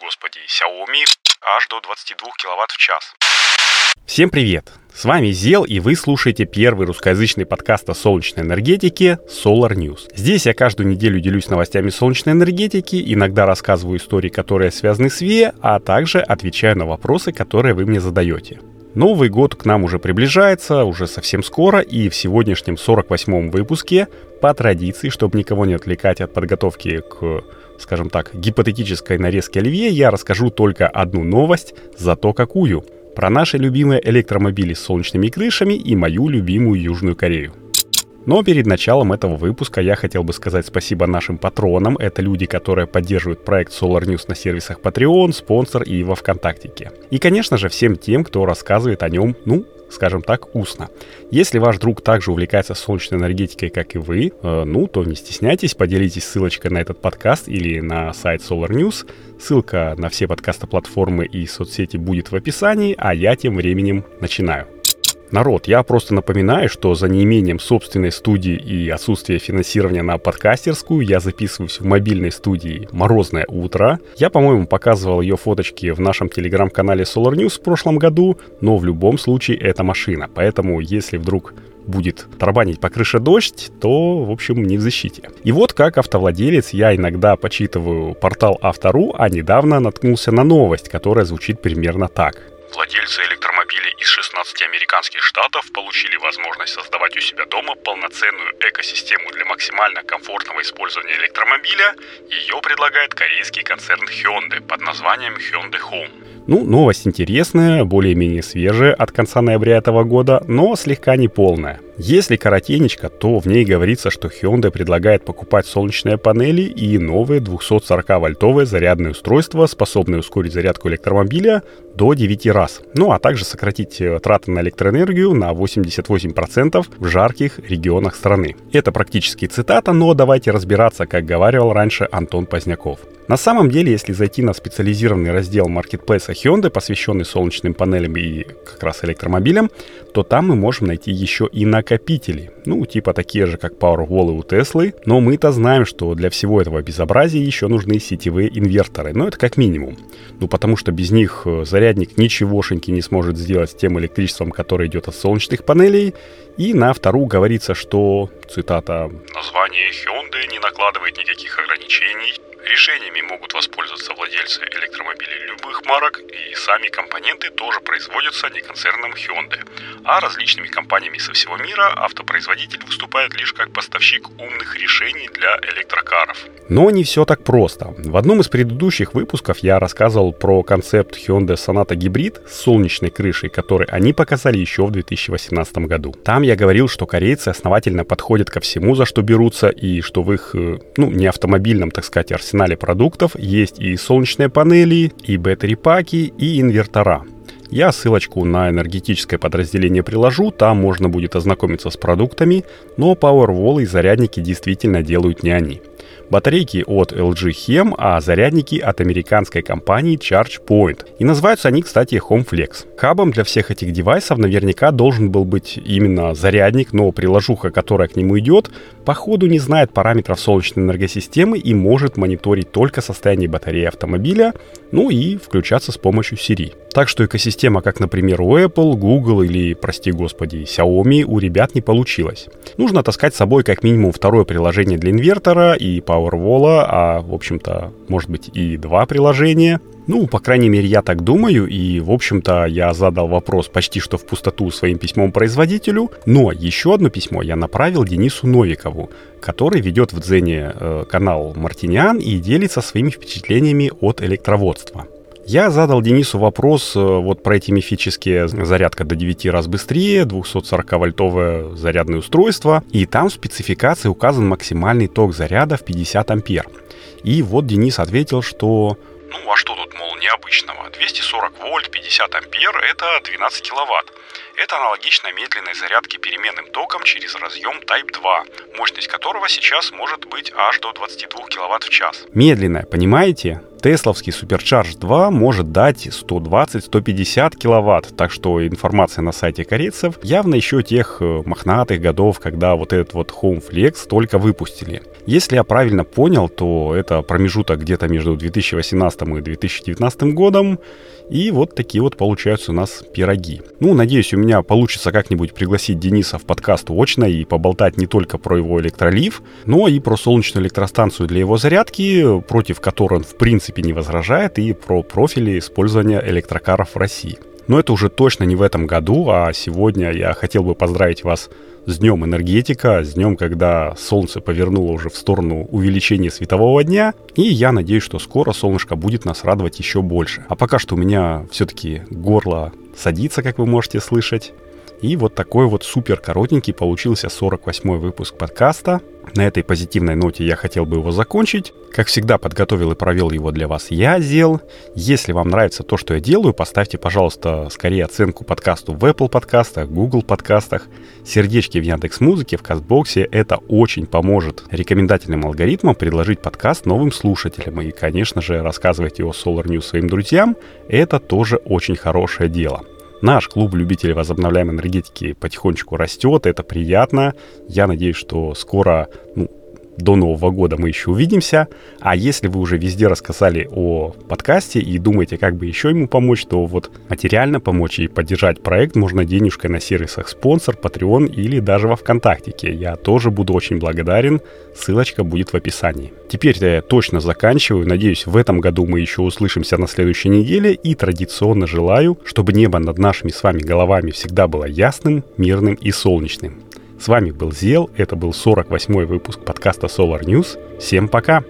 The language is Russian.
господи, Xiaomi аж до 22 киловатт в час. Всем привет! С вами Зел, и вы слушаете первый русскоязычный подкаст о солнечной энергетике Solar News. Здесь я каждую неделю делюсь новостями солнечной энергетики, иногда рассказываю истории, которые связаны с ВИЭ, а также отвечаю на вопросы, которые вы мне задаете. Новый год к нам уже приближается, уже совсем скоро, и в сегодняшнем 48-м выпуске, по традиции, чтобы никого не отвлекать от подготовки к скажем так, гипотетической нарезке Оливье, я расскажу только одну новость, зато какую. Про наши любимые электромобили с солнечными крышами и мою любимую Южную Корею. Но перед началом этого выпуска я хотел бы сказать спасибо нашим патронам. Это люди, которые поддерживают проект Solar News на сервисах Patreon, спонсор и во Вконтактике. И, конечно же, всем тем, кто рассказывает о нем, ну, скажем так, устно. Если ваш друг также увлекается солнечной энергетикой, как и вы, э, ну, то не стесняйтесь, поделитесь ссылочкой на этот подкаст или на сайт Solar News. Ссылка на все подкасты-платформы и соцсети будет в описании, а я тем временем начинаю. Народ, я просто напоминаю, что за неимением собственной студии и отсутствие финансирования на подкастерскую я записываюсь в мобильной студии «Морозное утро». Я, по-моему, показывал ее фоточки в нашем телеграм-канале Solar News в прошлом году, но в любом случае это машина. Поэтому, если вдруг будет тарабанить по крыше дождь, то, в общем, не в защите. И вот как автовладелец я иногда почитываю портал Автору, а недавно наткнулся на новость, которая звучит примерно так. Владельцы электромобилей из 16 американских штатов получили возможность создавать у себя дома полноценную экосистему для максимально комфортного использования электромобиля. Ее предлагает корейский концерн Hyundai под названием Hyundai Home. Ну, новость интересная, более-менее свежая от конца ноября этого года, но слегка неполная. Если коротенечко, то в ней говорится, что Hyundai предлагает покупать солнечные панели и новые 240-вольтовые зарядные устройства, способные ускорить зарядку электромобиля до 9 раз. Ну а также сократить э, траты на электроэнергию на 88% в жарких регионах страны. Это практически цитата, но давайте разбираться, как говаривал раньше Антон Поздняков. На самом деле, если зайти на специализированный раздел маркетплейса Hyundai, посвященный солнечным панелям и как раз электромобилям, то там мы можем найти еще и накопители. Ну, типа такие же, как Powerwall у Теслы. Но мы-то знаем, что для всего этого безобразия еще нужны сетевые инверторы. Но это как минимум. Ну, потому что без них э, зарядник ничегошеньки не сможет сделать с тем электричеством, которое идет от солнечных панелей. И на вторую говорится, что, цитата, «Название Hyundai не накладывает никаких ограничений Решениями могут воспользоваться владельцы электромобилей любых марок, и сами компоненты тоже производятся не концерном Hyundai, а различными компаниями со всего мира. Автопроизводитель выступает лишь как поставщик умных решений для электрокаров. Но не все так просто. В одном из предыдущих выпусков я рассказывал про концепт Hyundai Sonata Hybrid с солнечной крышей, который они показали еще в 2018 году. Там я говорил, что корейцы основательно подходят ко всему, за что берутся, и что в их, э, ну, не автомобильном, так сказать, арсенале арсенале продуктов есть и солнечные панели, и батареи-паки, и инвертора. Я ссылочку на энергетическое подразделение приложу, там можно будет ознакомиться с продуктами, но Powerwall и зарядники действительно делают не они. Батарейки от LG Chem, а зарядники от американской компании ChargePoint. И называются они, кстати, HomeFlex. Хабом для всех этих девайсов наверняка должен был быть именно зарядник, но приложуха, которая к нему идет, по ходу не знает параметров солнечной энергосистемы и может мониторить только состояние батареи автомобиля, ну и включаться с помощью Siri. Так что экосистема, как, например, у Apple, Google или, прости господи, Xiaomi, у ребят не получилось. Нужно таскать с собой как минимум второе приложение для инвертора и Powerwall, а, в общем-то, может быть и два приложения. Ну, по крайней мере, я так думаю, и, в общем-то, я задал вопрос почти что в пустоту своим письмом производителю, но еще одно письмо я направил Денису Новикову, который ведет в Дзене э, канал Мартиниан и делится своими впечатлениями от электроводства. Я задал Денису вопрос э, вот про эти мифические зарядка до 9 раз быстрее, 240-вольтовое зарядное устройство, и там в спецификации указан максимальный ток заряда в 50 ампер. И вот Денис ответил, что ну а что тут, мол, необычного? 240 вольт, 50 ампер – это 12 киловатт. Это аналогично медленной зарядке переменным током через разъем Type 2, мощность которого сейчас может быть аж до 22 киловатт в час. Медленная, понимаете? Тесловский Supercharge 2 может дать 120-150 киловатт, так что информация на сайте корейцев явно еще тех э, мохнатых годов, когда вот этот вот Home Flex только выпустили. Если я правильно понял, то это промежуток где-то между 2018 и 2019 годом, и вот такие вот получаются у нас пироги. Ну, надеюсь, у меня получится как-нибудь пригласить Дениса в подкаст очно и поболтать не только про его электролив, но и про солнечную электростанцию для его зарядки, против которой он в принципе не возражает, и про профили использования электрокаров в России. Но это уже точно не в этом году, а сегодня я хотел бы поздравить вас с днем энергетика, с днем, когда солнце повернуло уже в сторону увеличения светового дня. И я надеюсь, что скоро солнышко будет нас радовать еще больше. А пока что у меня все-таки горло садится, как вы можете слышать. И вот такой вот супер коротенький получился 48-й выпуск подкаста. На этой позитивной ноте я хотел бы его закончить. Как всегда, подготовил и провел его для вас я, Зел. Если вам нравится то, что я делаю, поставьте, пожалуйста, скорее оценку подкасту в Apple подкастах, Google подкастах, сердечки в Яндекс Музыке, в Кастбоксе. Это очень поможет рекомендательным алгоритмам предложить подкаст новым слушателям. И, конечно же, рассказывайте о Solar News своим друзьям. Это тоже очень хорошее дело. Наш клуб любителей возобновляемой энергетики потихонечку растет, это приятно. Я надеюсь, что скоро ну, до Нового года мы еще увидимся. А если вы уже везде рассказали о подкасте и думаете, как бы еще ему помочь, то вот материально помочь и поддержать проект можно денежкой на сервисах спонсор, Patreon или даже во ВКонтактике. Я тоже буду очень благодарен. Ссылочка будет в описании. Теперь я точно заканчиваю. Надеюсь, в этом году мы еще услышимся на следующей неделе. И традиционно желаю, чтобы небо над нашими с вами головами всегда было ясным, мирным и солнечным. С вами был Зел, это был 48-й выпуск подкаста Solar News. Всем пока!